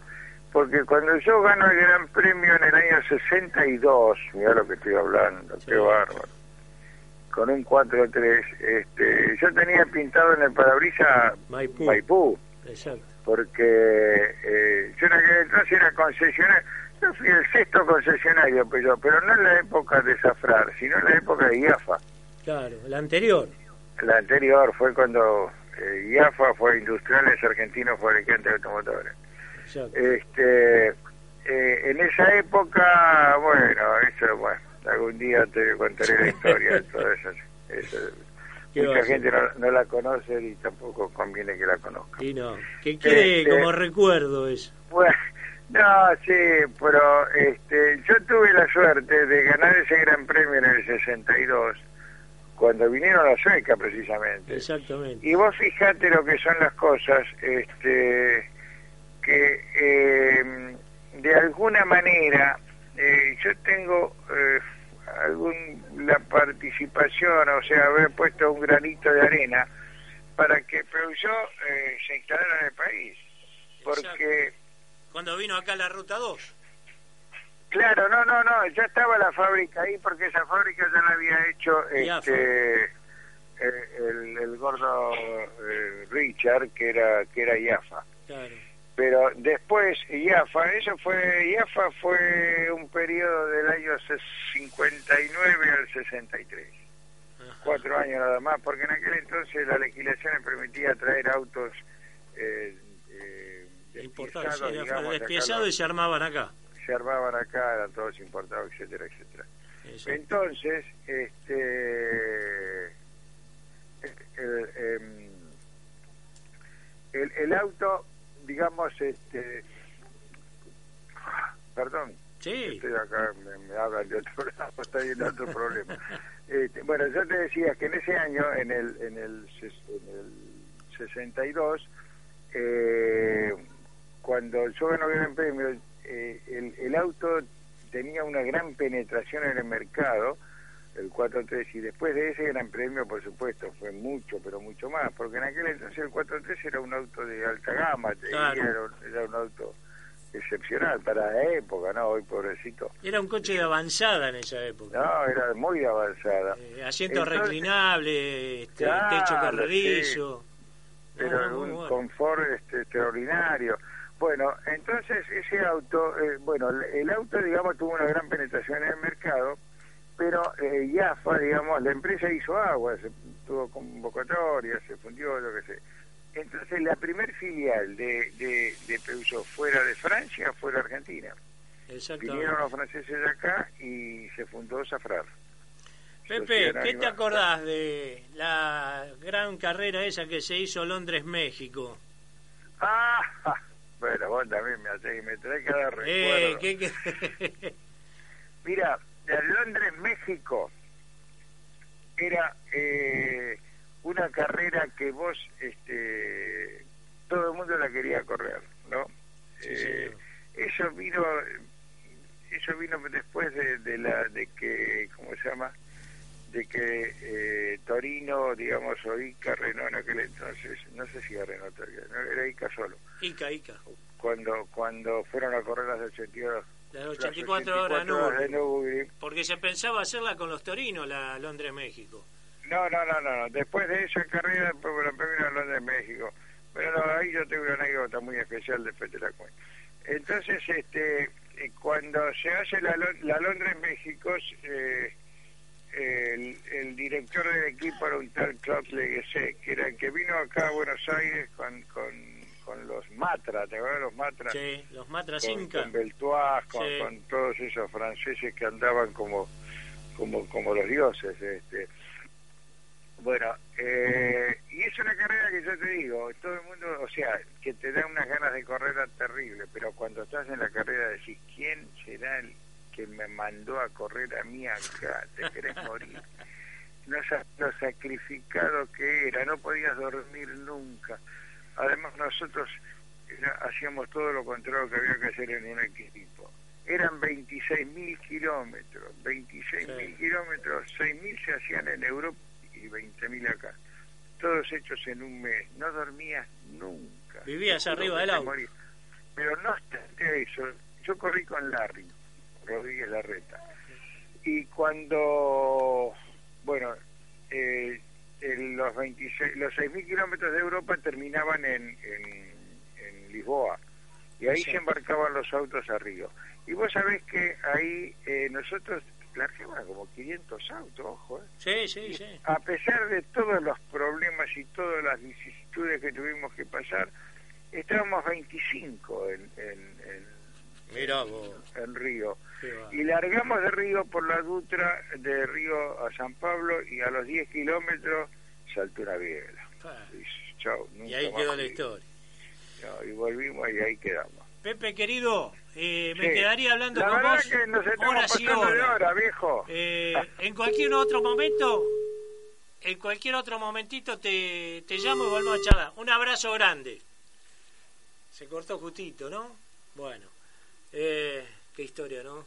Porque cuando yo gano el Gran Premio en el año 62, mira lo que estoy hablando, qué bárbaro, con un 4-3, este, yo tenía pintado en el parabrisas Maipú. Maipú. Exacto porque eh, yo en aquel entonces era concesionario, yo fui el sexto concesionario, pero, pero no en la época de Zafrar, sino en la época de IAFA. Claro, la anterior. La anterior fue cuando eh, IAFA fue Industriales Argentinos Fabricantes de Automotores. Este, eh, en esa época, bueno, eso, bueno, algún día te contaré la historia de todo eso. eso Mucha gente no, la conoce y tampoco conviene que la conozca. Y no, que quiere este, como recuerdo eso. Bueno, no, sí, pero este, yo tuve la suerte de ganar ese gran premio en el 62, cuando vinieron a Sueca precisamente. Exactamente. Y vos fijate lo que son las cosas, este, que eh, de alguna manera eh, yo tengo... Eh, algún la participación, o sea, haber puesto un granito de arena para que Peugeot eh, se instalara en el país. Porque... Cuando vino acá la Ruta 2. Claro, no, no, no, ya estaba la fábrica ahí porque esa fábrica ya la había hecho este, eh, el, gordo eh, Richard, que era, que era IAFA. Claro pero después IAFA, eso fue, IAFA fue un periodo del año 59 al 63, cuatro años nada más, porque en aquel entonces la legislación le permitía traer autos eh, eh, despiezados, y se armaban acá. Se armaban acá, eran todos importados, etcétera, etcétera. Entonces, este, el, em, el, el auto digamos, este, perdón, sí. estoy acá, me, hablan de otro lado, estoy en otro problema. Este, bueno, yo te decía que en ese año, en el, en el, en el 62, eh, cuando yo gané el premio, eh, el, el auto tenía una gran penetración en el mercado, el 4-3 y después de ese gran premio por supuesto fue mucho pero mucho más porque en aquel entonces el 4-3 era un auto de alta gama era, un auto excepcional para la época no hoy pobrecito. Era un coche de avanzada en esa época. No era muy avanzada. Eh, asiento reclinable este, techo carrizo pero un confort este, extraordinario. Bueno, entonces ese auto, eh, bueno, el auto, digamos, tuvo una gran penetración en el mercado, pero eh, YAFA, digamos, la empresa hizo agua, se tuvo convocatoria, se fundió, lo que sé. Entonces la primer filial de, de, de Peugeot fuera de Francia fue la Argentina. Vinieron los franceses de acá y se fundó Safrar. Pepe, ¿qué te acordás de la gran carrera esa que se hizo Londres-México? Ah, bueno, vos también me me traes que dar eh, ¿qué, Mira, Londres-México era eh, una carrera que vos, este, todo el mundo la quería correr, ¿no? eh, Eso vino, eso vino después de, de la, de que, ¿cómo se llama? de que eh, Torino, digamos, o Ica, Renault en aquel entonces, no sé si era Renault, era Ica solo. Ica, Ica. Cuando, cuando fueron a correr las 82 las 84, horas, no, Porque se pensaba hacerla con los Torinos, la Londres-México. No, no, no, no, Después de esa carrera, después la primera Londres-México. Pero no, ahí yo tengo una anécdota muy especial después de la cuenta. Entonces, este, eh, cuando se hace la, la Londres-México, eh, el, el, director del equipo era un tal Claude Leguese, que era el que vino acá a Buenos Aires con, con, con los Matra, ¿te acuerdas los Matra? Sí, los Matra con, Con Beltois, con, todos esos franceses que andaban como, como, como los dioses. este Bueno, eh, y es una carrera que yo te digo, todo el mundo, o sea, que te da unas ganas de correr terrible, pero cuando estás en la carrera decís, ¿quién será el que me mandó a correr a mí acá, te querés morir. No lo sacrificado que era, no podías dormir nunca. Además nosotros hacíamos todo lo contrario que había que hacer en un equipo. Eran 26.000 kilómetros, 26.000 kilómetros, 6.000 se hacían en Europa y 20.000 acá. Todos hechos en un mes. No dormías nunca. Vivías arriba del agua. Pero no obstante eso, yo corrí con Larry Rodríguez Larreta. Y cuando, bueno, eh, los 26, los 6.000 kilómetros de Europa terminaban en, en, Lisboa y ahí se embarcaban los autos a Río. Y vos sabés que ahí eh, nosotros largamos como 500 autos, ojo. ¿eh? Sí, sí, sí. A pesar de todos los problemas y todas las vicisitudes que tuvimos que pasar, estábamos 25 en, en Mira vos. En Río. Y largamos de Río por la Dutra, de Río a San Pablo, y a los 10 kilómetros saltó una biela. Ah. Y, ahí quedó la historia. y volvimos y ahí quedamos. Pepe, querido, eh, me quedaría hablando con vos que nos horas y horas. viejo. Eh, en cualquier otro momento, en cualquier otro momentito te, te llamo y volvemos a charlar. Un abrazo grande. Se cortó justito, ¿no? Bueno. Eh, qué historia, ¿no?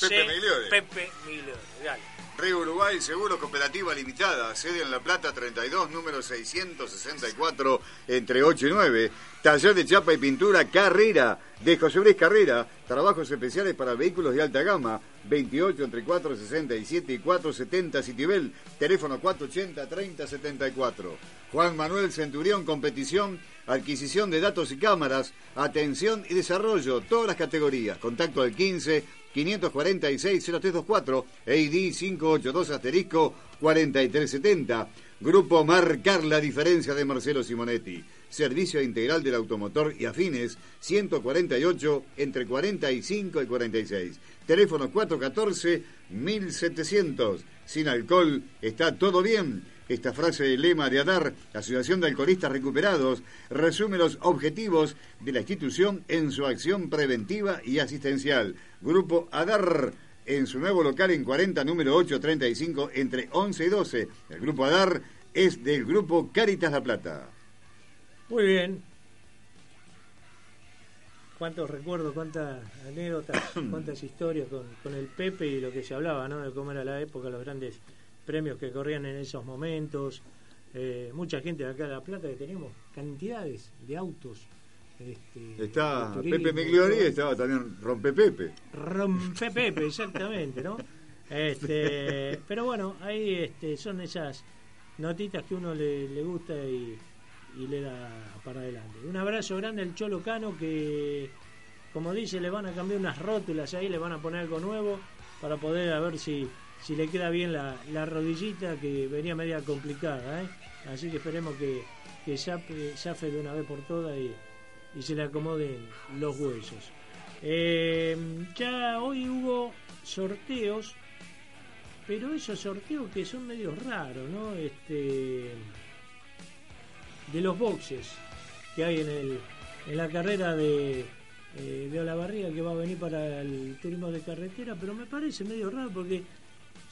Pepe Migliore. Pepe Migliore, dale. Río Uruguay, Seguro Cooperativa Limitada, sede en La Plata 32, número 664, entre 8 y 9. Taller de chapa y pintura Carrera, de José Luis Carrera. Trabajos especiales para vehículos de alta gama, 28 entre 467 y 470 Citibel, teléfono 480-3074. Juan Manuel Centurión, competición, adquisición de datos y cámaras, atención y desarrollo, todas las categorías. Contacto al 15 546 0324 AD 582 asterisco 4370. Grupo Marcar la diferencia de Marcelo Simonetti. Servicio integral del automotor y afines 148 entre 45 y 46. Teléfono 414 1700. Sin alcohol está todo bien. Esta frase de lema de ADAR, Asociación de Alcoholistas Recuperados, resume los objetivos de la institución en su acción preventiva y asistencial. Grupo ADAR, en su nuevo local en 40, número 835, entre 11 y 12. El Grupo ADAR es del Grupo Caritas La Plata. Muy bien. Cuántos recuerdos, cuántas anécdotas, cuántas historias con, con el Pepe y lo que se hablaba, ¿no? De cómo era la época, los grandes premios que corrían en esos momentos, eh, mucha gente de acá de La Plata que teníamos cantidades de autos. Este, Está Pepe Migliori estaba también Rompe Pepe. Rompe Pepe, exactamente, ¿no? Este, pero bueno, ahí este, son esas notitas que uno le, le gusta y, y, le da para adelante. Un abrazo grande al Cholo Cano que, como dice, le van a cambiar unas rótulas ahí, le van a poner algo nuevo para poder a ver si si le queda bien la, la rodillita que venía media complicada, ¿eh? así que esperemos que, que zafe, de una vez por todas y, y se le acomoden los huesos. Eh, ya hoy hubo sorteos, pero esos sorteos que son medio raros, ¿no? Este, de los boxes que hay en, el, en la carrera de, eh, de Olavarría que va a venir para el turismo de carretera, pero me parece medio raro porque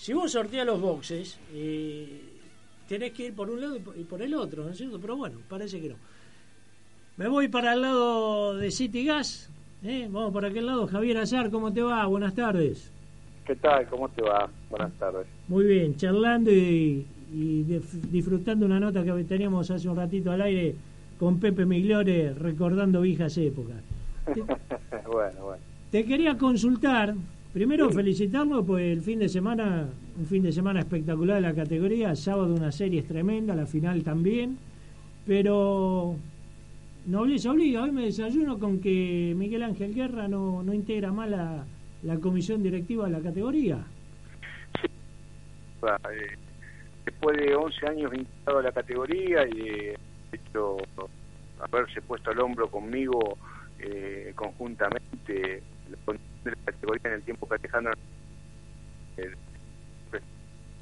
si vos sorteas los boxes, eh, tenés que ir por un lado y por el otro, ¿no es cierto? Pero bueno, parece que no. Me voy para el lado de City Gas. ¿eh? Vamos por aquel lado. Javier Azar, ¿cómo te va? Buenas tardes. ¿Qué tal? ¿Cómo te va? Buenas tardes. Muy bien, charlando y, disfrutando una nota que teníamos hace un ratito al aire con Pepe Migliore recordando viejas épocas. bueno, bueno. Te quería consultar, primero felicitarlo, pues el fin de semana, un fin de semana espectacular de la categoría, sábado una serie tremenda, la final también, pero nobleza obliga, hoy me desayuno con que Miguel Ángel Guerra no, no integra más la, la comisión directiva de la categoría. Sí. Eh, después de 11 años vinculado a la categoría y de hecho haberse puesto al hombro conmigo eh, conjuntamente de la categoría en el tiempo que Alejandro eh,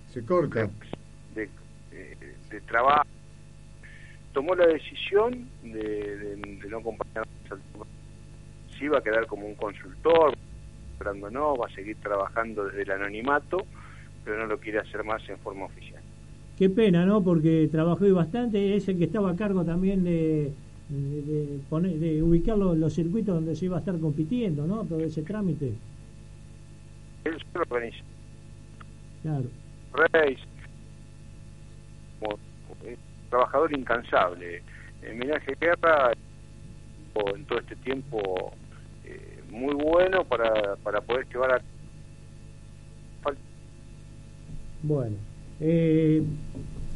se corta. de, de, trabajo. Tomó la decisión de, no acompañar si iba a quedar como un consultor no va a seguir trabajando desde el anonimato pero no lo quiere hacer más en forma oficial. Qué pena no porque trabajó bastante es el que estaba a cargo también de de, poner, de ubicar los, circuitos donde se iba a estar compitiendo, ¿no? Todo ese trámite. Claro. Reis, como, trabajador incansable. En Minaje Guerra, en todo este tiempo, eh, muy bueno para, para poder llevar a. Bueno, eh,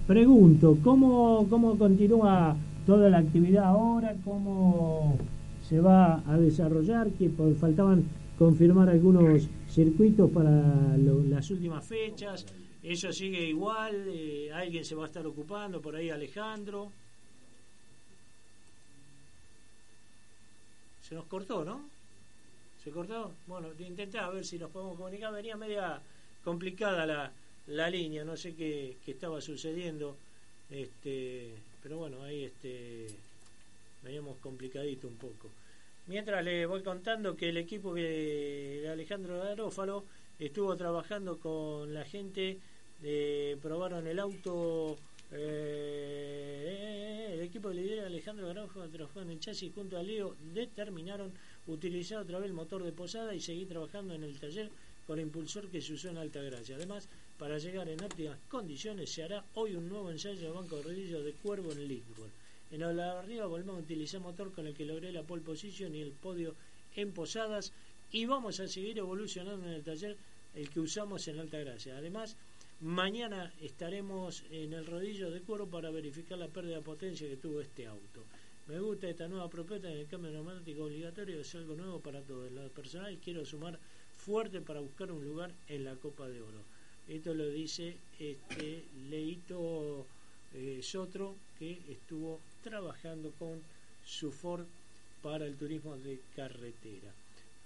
pregunto, ¿cómo, ¿cómo continúa toda la actividad ahora, cómo se va a desarrollar, que faltaban confirmar algunos circuitos para las últimas fechas, eso sigue igual, eh, alguien se va a estar ocupando, por ahí Alejandro. Se nos cortó, ¿no? ¿Se cortó? Bueno, intenté a ver si nos podemos comunicar, venía media complicada la, la línea, no sé qué, qué estaba sucediendo. Este, pero bueno, ahí este veníamos complicadito un poco. Mientras le voy contando que el equipo de Alejandro Garófalo estuvo trabajando con la gente, eh, probaron el auto, eh, el equipo de líder Alejandro Garófalo trabajó en el chasis junto a Leo, determinaron utilizar otra vez el motor de posada y seguir trabajando en el taller con el impulsor que se usó en Alta Gracia. Además, para llegar en óptimas condiciones se hará hoy un nuevo ensayo de banco de rodillos de cuervo en Lisboa. En arriba volvemos a utilizar motor con el que logré la pole position y el podio en Posadas y vamos a seguir evolucionando en el taller el que usamos en Alta Gracia. Además, mañana estaremos en el rodillo de cuero para verificar la pérdida de potencia que tuvo este auto. Me gusta esta nueva propuesta en el cambio neumático obligatorio, es algo nuevo para todos. En lo personal quiero sumar fuerte para buscar un lugar en la Copa de Oro. Esto lo dice este Leito eh, Sotro, que estuvo trabajando con su Ford para el turismo de carretera.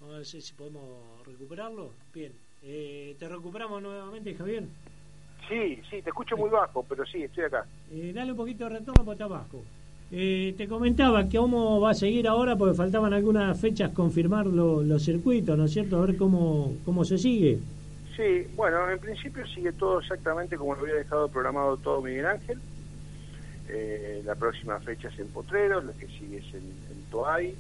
Vamos a ver si podemos recuperarlo. Bien, eh, ¿te recuperamos nuevamente, Javier? Sí, sí, te escucho muy bajo, pero sí, estoy acá. Eh, dale un poquito de retorno porque está bajo. Eh, te comentaba que cómo va a seguir ahora, porque faltaban algunas fechas confirmar los circuitos, ¿no es cierto? A ver cómo, cómo se sigue. Sí, bueno, en principio sigue todo exactamente como lo había dejado programado todo Miguel Ángel. Eh, la próxima fecha es en Potreros, la que sigue es en, en Toay.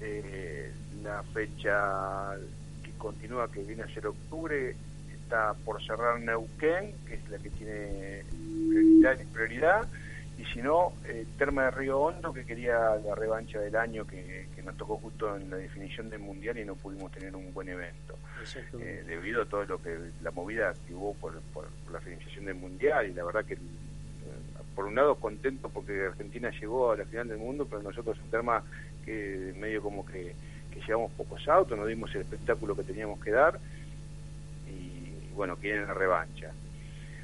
Eh, la fecha que continúa, que viene a ser octubre, está por cerrar Neuquén, que es la que tiene prioridad. prioridad si no, eh, Terma de Río Hondo, que quería la revancha del año que, nos tocó justo en la definición del Mundial y no pudimos tener un buen evento. Eh, debido a todo lo que la movida activó por, la financiación del Mundial y la verdad que, eh, por un lado, contento porque Argentina llegó a la final del mundo, pero nosotros en Terma, que medio como que, que llevamos pocos autos, no dimos el espectáculo que teníamos que dar. Y, bueno, quieren la revancha.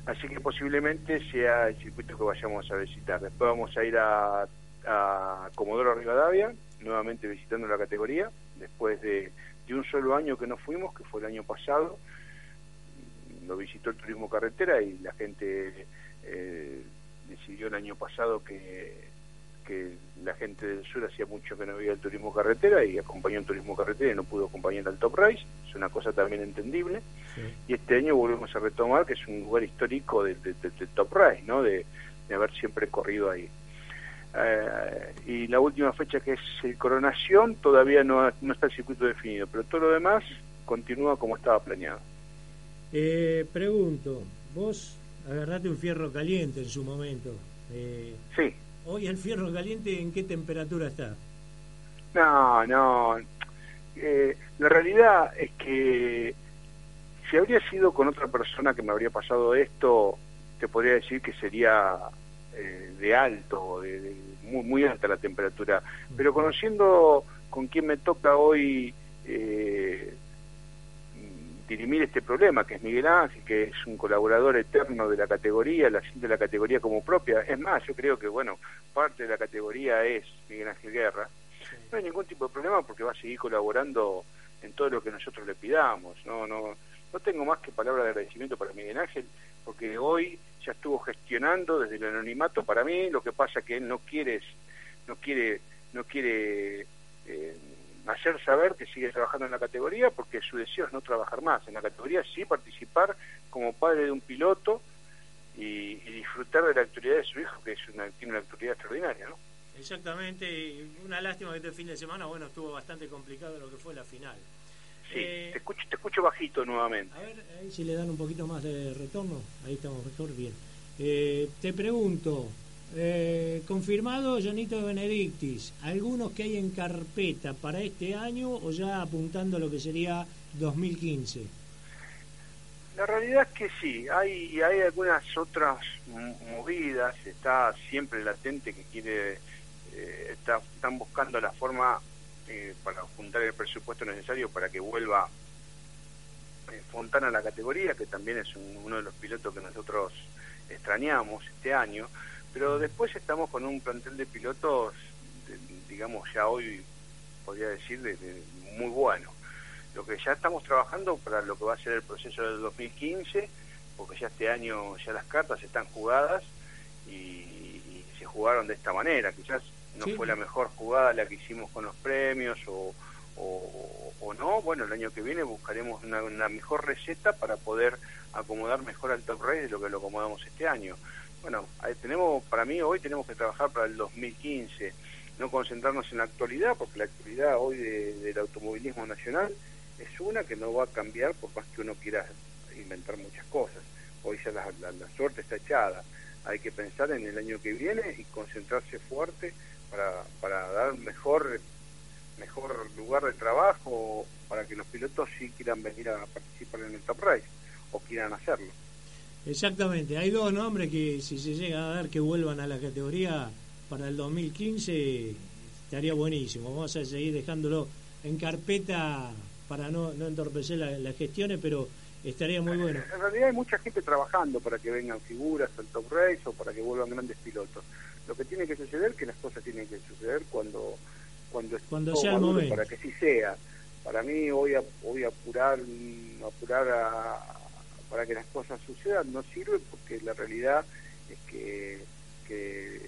Así que posiblemente sea el circuito que vayamos a visitar. Después vamos a ir a, a Comodoro Rivadavia, nuevamente visitando la categoría, después de, un solo año que no fuimos, que fue el año pasado, lo visitó el turismo carretera y la gente eh, decidió el año pasado que, que la gente del sur hacía mucho que no veía el turismo carretera y acompañó el turismo carretera y no pudo acompañar al Top Race, es una cosa también entendible. Y este año volvemos a retomar que es un lugar histórico del de, Top Race, ¿no? de, haber siempre corrido ahí. Eh, y la última fecha que es el Coronación todavía no, no está el circuito definido, pero todo lo demás continúa como estaba planeado. Eh, pregunto, vos agarraste un fierro caliente en su momento. Eh, sí. ¿Hoy el fierro caliente en qué temperatura está? No, no. Eh, la realidad es que si habría sido con otra persona que me habría pasado esto, te podría decir que sería eh, de alto, de, muy, muy alta la temperatura. Pero conociendo con quién me toca hoy eh, dirimir este problema, que es Miguel Ángel, que es un colaborador eterno de la categoría, la siente la categoría como propia. Es más, yo creo que, bueno, parte de la categoría es Miguel Ángel Guerra. No hay ningún tipo de problema porque va a seguir colaborando en todo lo que nosotros le pidamos. No, no, no tengo más que palabras de agradecimiento para Miguel Ángel, porque hoy ya estuvo gestionando desde el anonimato para mí. Lo que pasa que él no quiere, no quiere, no quiere eh, hacer saber que sigue trabajando en la categoría porque su deseo es no trabajar más en la categoría, sí participar como padre de un piloto y, disfrutar de la actividad de su hijo, que es una, tiene una actividad extraordinaria, ¿no? Exactamente, una lástima que este fin de semana, bueno, estuvo bastante complicado lo que fue la final. Sí, eh, te, escucho, te escucho bajito nuevamente. A ver, ahí si le dan un poquito más de retorno, ahí estamos mejor, bien. Eh, te pregunto, eh, confirmado Jonito Benedictis, ¿algunos que hay en carpeta para este año o ya apuntando a lo que sería 2015? La realidad es que sí, hay, hay algunas otras movidas, está siempre latente que quiere, eh, están buscando la forma eh, para juntar el presupuesto necesario para que vuelva eh, Fontana a la categoría, que también es uno de los pilotos que nosotros extrañamos este año pero después estamos con un plantel de pilotos, digamos, ya hoy podría decir, de, muy bueno. Lo que ya estamos trabajando para lo que va a ser el proceso del 2015, porque ya este año ya las cartas están jugadas y, se jugaron de esta manera. Quizás no fue la mejor jugada la que hicimos con los premios o, o, no. Bueno, el año que viene buscaremos una, una, mejor receta para poder acomodar mejor al top race de lo que lo acomodamos este año bueno, tenemos, para mí hoy tenemos que trabajar para el 2015, no concentrarnos en la actualidad, porque la actualidad hoy del automovilismo nacional es una que no va a cambiar por más que uno quiera inventar muchas cosas. Hoy ya la, suerte está echada. Hay que pensar en el año que viene y concentrarse fuerte para, para dar mejor mejor lugar de trabajo para que los pilotos sí quieran venir a participar en el Top Race o quieran hacerlo. Exactamente, hay dos nombres que si se llega a dar que vuelvan a la categoría para el 2015 estaría buenísimo. Vamos a seguir dejándolo en carpeta para no, no entorpecer las gestiones, pero estaría muy bueno. En realidad hay mucha gente trabajando para que vengan figuras al top race o para que vuelvan grandes pilotos. Lo que tiene que suceder es que las cosas tienen que suceder cuando cuando, cuando sea el momento. para que sí sea. Para mí voy a voy a apurar apurar a, para que las cosas sucedan no sirve porque la realidad es que, que,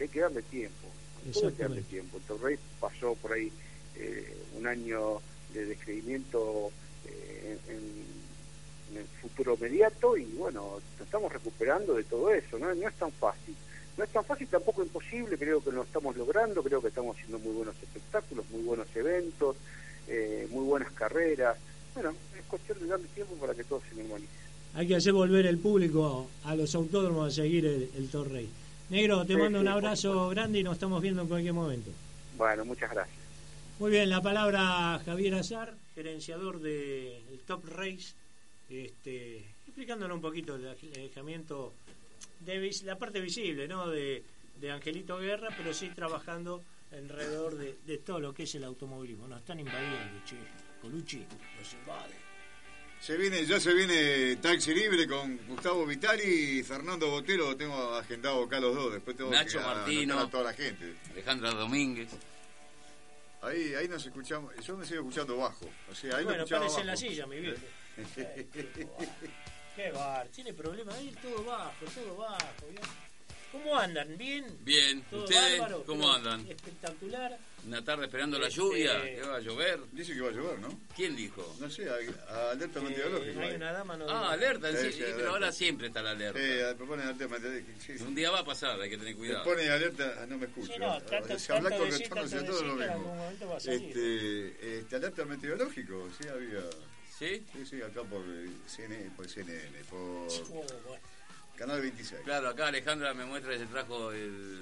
hay que darle tiempo. Hay que darle tiempo. El Torrey pasó por ahí eh, un año de descreimiento eh, en, el futuro inmediato y bueno, nos estamos recuperando de todo eso, ¿no? no es tan fácil. No es tan fácil, tampoco imposible, creo que lo estamos logrando, creo que estamos haciendo muy buenos espectáculos, muy buenos eventos, eh, muy buenas carreras, bueno, es cuestión de darle tiempo para que todo se normalice. Hay que hacer volver el público a los autódromos a seguir el, el Torrey. Negro, te mando un abrazo grande y nos estamos viendo en cualquier momento. Bueno, muchas gracias. Muy bien, la palabra Javier Azar, gerenciador del Top Race, este, explicándonos un poquito el alejamiento de la parte visible ¿no? de, de Angelito Guerra, pero sí trabajando alrededor de, de todo lo que es el automovilismo. Nos están invadiendo, che. Colucci los invade. Se viene, ya se viene Taxi Libre con Gustavo Vitali y Fernando Botero. Tengo agendado acá los dos. Después tengo Nacho que Martino. a toda la gente. Alejandra Domínguez. Ahí, ahí nos escuchamos. Yo me sigo escuchando bajo. O sea, ahí bueno, parece en la silla, mi viejo. Ay, qué bar. Qué bar. Tiene problemas ahí, todo bajo, todo bajo. ¿bien? ¿Cómo andan? ¿Bien? Bien, ¿Todo ¿ustedes bárbaro? cómo Pero andan? Espectacular. Una tarde esperando la Este- lluvia, que va a llover. Dice que va a llover, ¿no? ¿Quién dijo? No sé, a, a alerta Eh, meteorológica. hay ahí. una dama no Ah, alerta, Sí, sí, sí, sí, alerta. pero ahora siempre está la alerta. Eh, proponen alerta meteorológica. Sí, sí. Un día va a pasar, hay que tener Me cuidado. pone alerta, ah, no me escucho. Sí, no, tanto- Se habla tanto con decir, retorno, tanto todo lo decir que en mismo. algún momento va a salir. Este, este, alerta meteorológico, sí había. ¿Sí? Sí, sí, acá por eh, CNN, por CNN, por Oh, bueno. Canal 26. Claro, acá Alejandra me muestra que se trajo el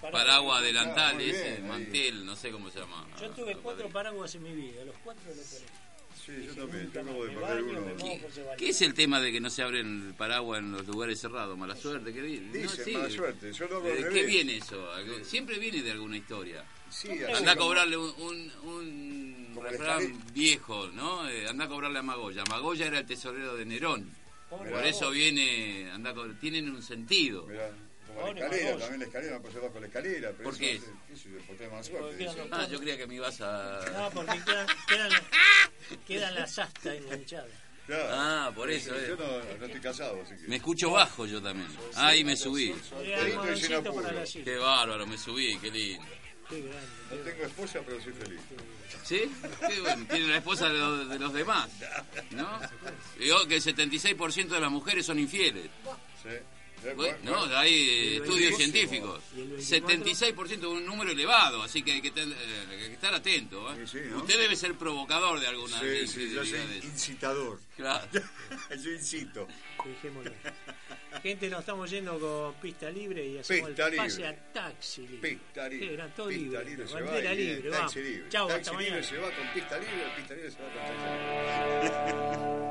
paraguas. delantal, ese, mantel, no sé cómo se llama. Yo tuve Ah, cuatro paraguas en mi vida, los cuatro los. Sí, yo también. Yo acabo de uno. ¿Qué es el tema de que no se abren el paraguas en los lugares cerrados? ¿Mala suerte? ¿Qué di- Dicen, no, sí. mala suerte. Yo lo hago ¿De al qué viene eso? Siempre viene de alguna historia. Sí, Anda a cobrarle un, un, un refrán viejo, ¿no? Eh, anda a cobrarle a Magoya. Magoya era el tesorero de Nerón. Por eso viene, anda tienen un sentido. Mirá, como la escalera, también la escalera, no pasé bajo la escalera. Pero ¿Por qué? yo, por tema de suerte. Ah, yo creía que me ibas a... No, porque quedan, quedan, quedan las astas enganchadas. Claro. Ah, por eso, Yo eh. no, no estoy casado, así que. Me escucho bajo yo también. Ahí me subí. Qué bárbaro, me subí, qué lindo. Qué grande. No tengo esposa, pero soy feliz. ¿Sí? Qué bueno, tiene la esposa de los, de los demás. ¿No? Digo que el 76% de las mujeres son infieles. Sí. Eh, Bueno, no, hay eh, estudios 24, científicos. y el 24. 76% es un número elevado, así que hay que, ten- eh, hay que estar atento. ¿eh? Sí, sí, ¿no? Usted debe ser provocador de alguna Sí, sí, yo soy incitador. Claro. yo incito. Dejémoslo. Gente, nos estamos yendo con pista libre y hacemos Pista el pase libre. a taxi libre. Pista libre. Qué gran, todo pista libre. libre bandera viene libre, taxi libre. Chau, taxi hasta libre mañana. se va con pista libre, pista libre se va con taxi libre.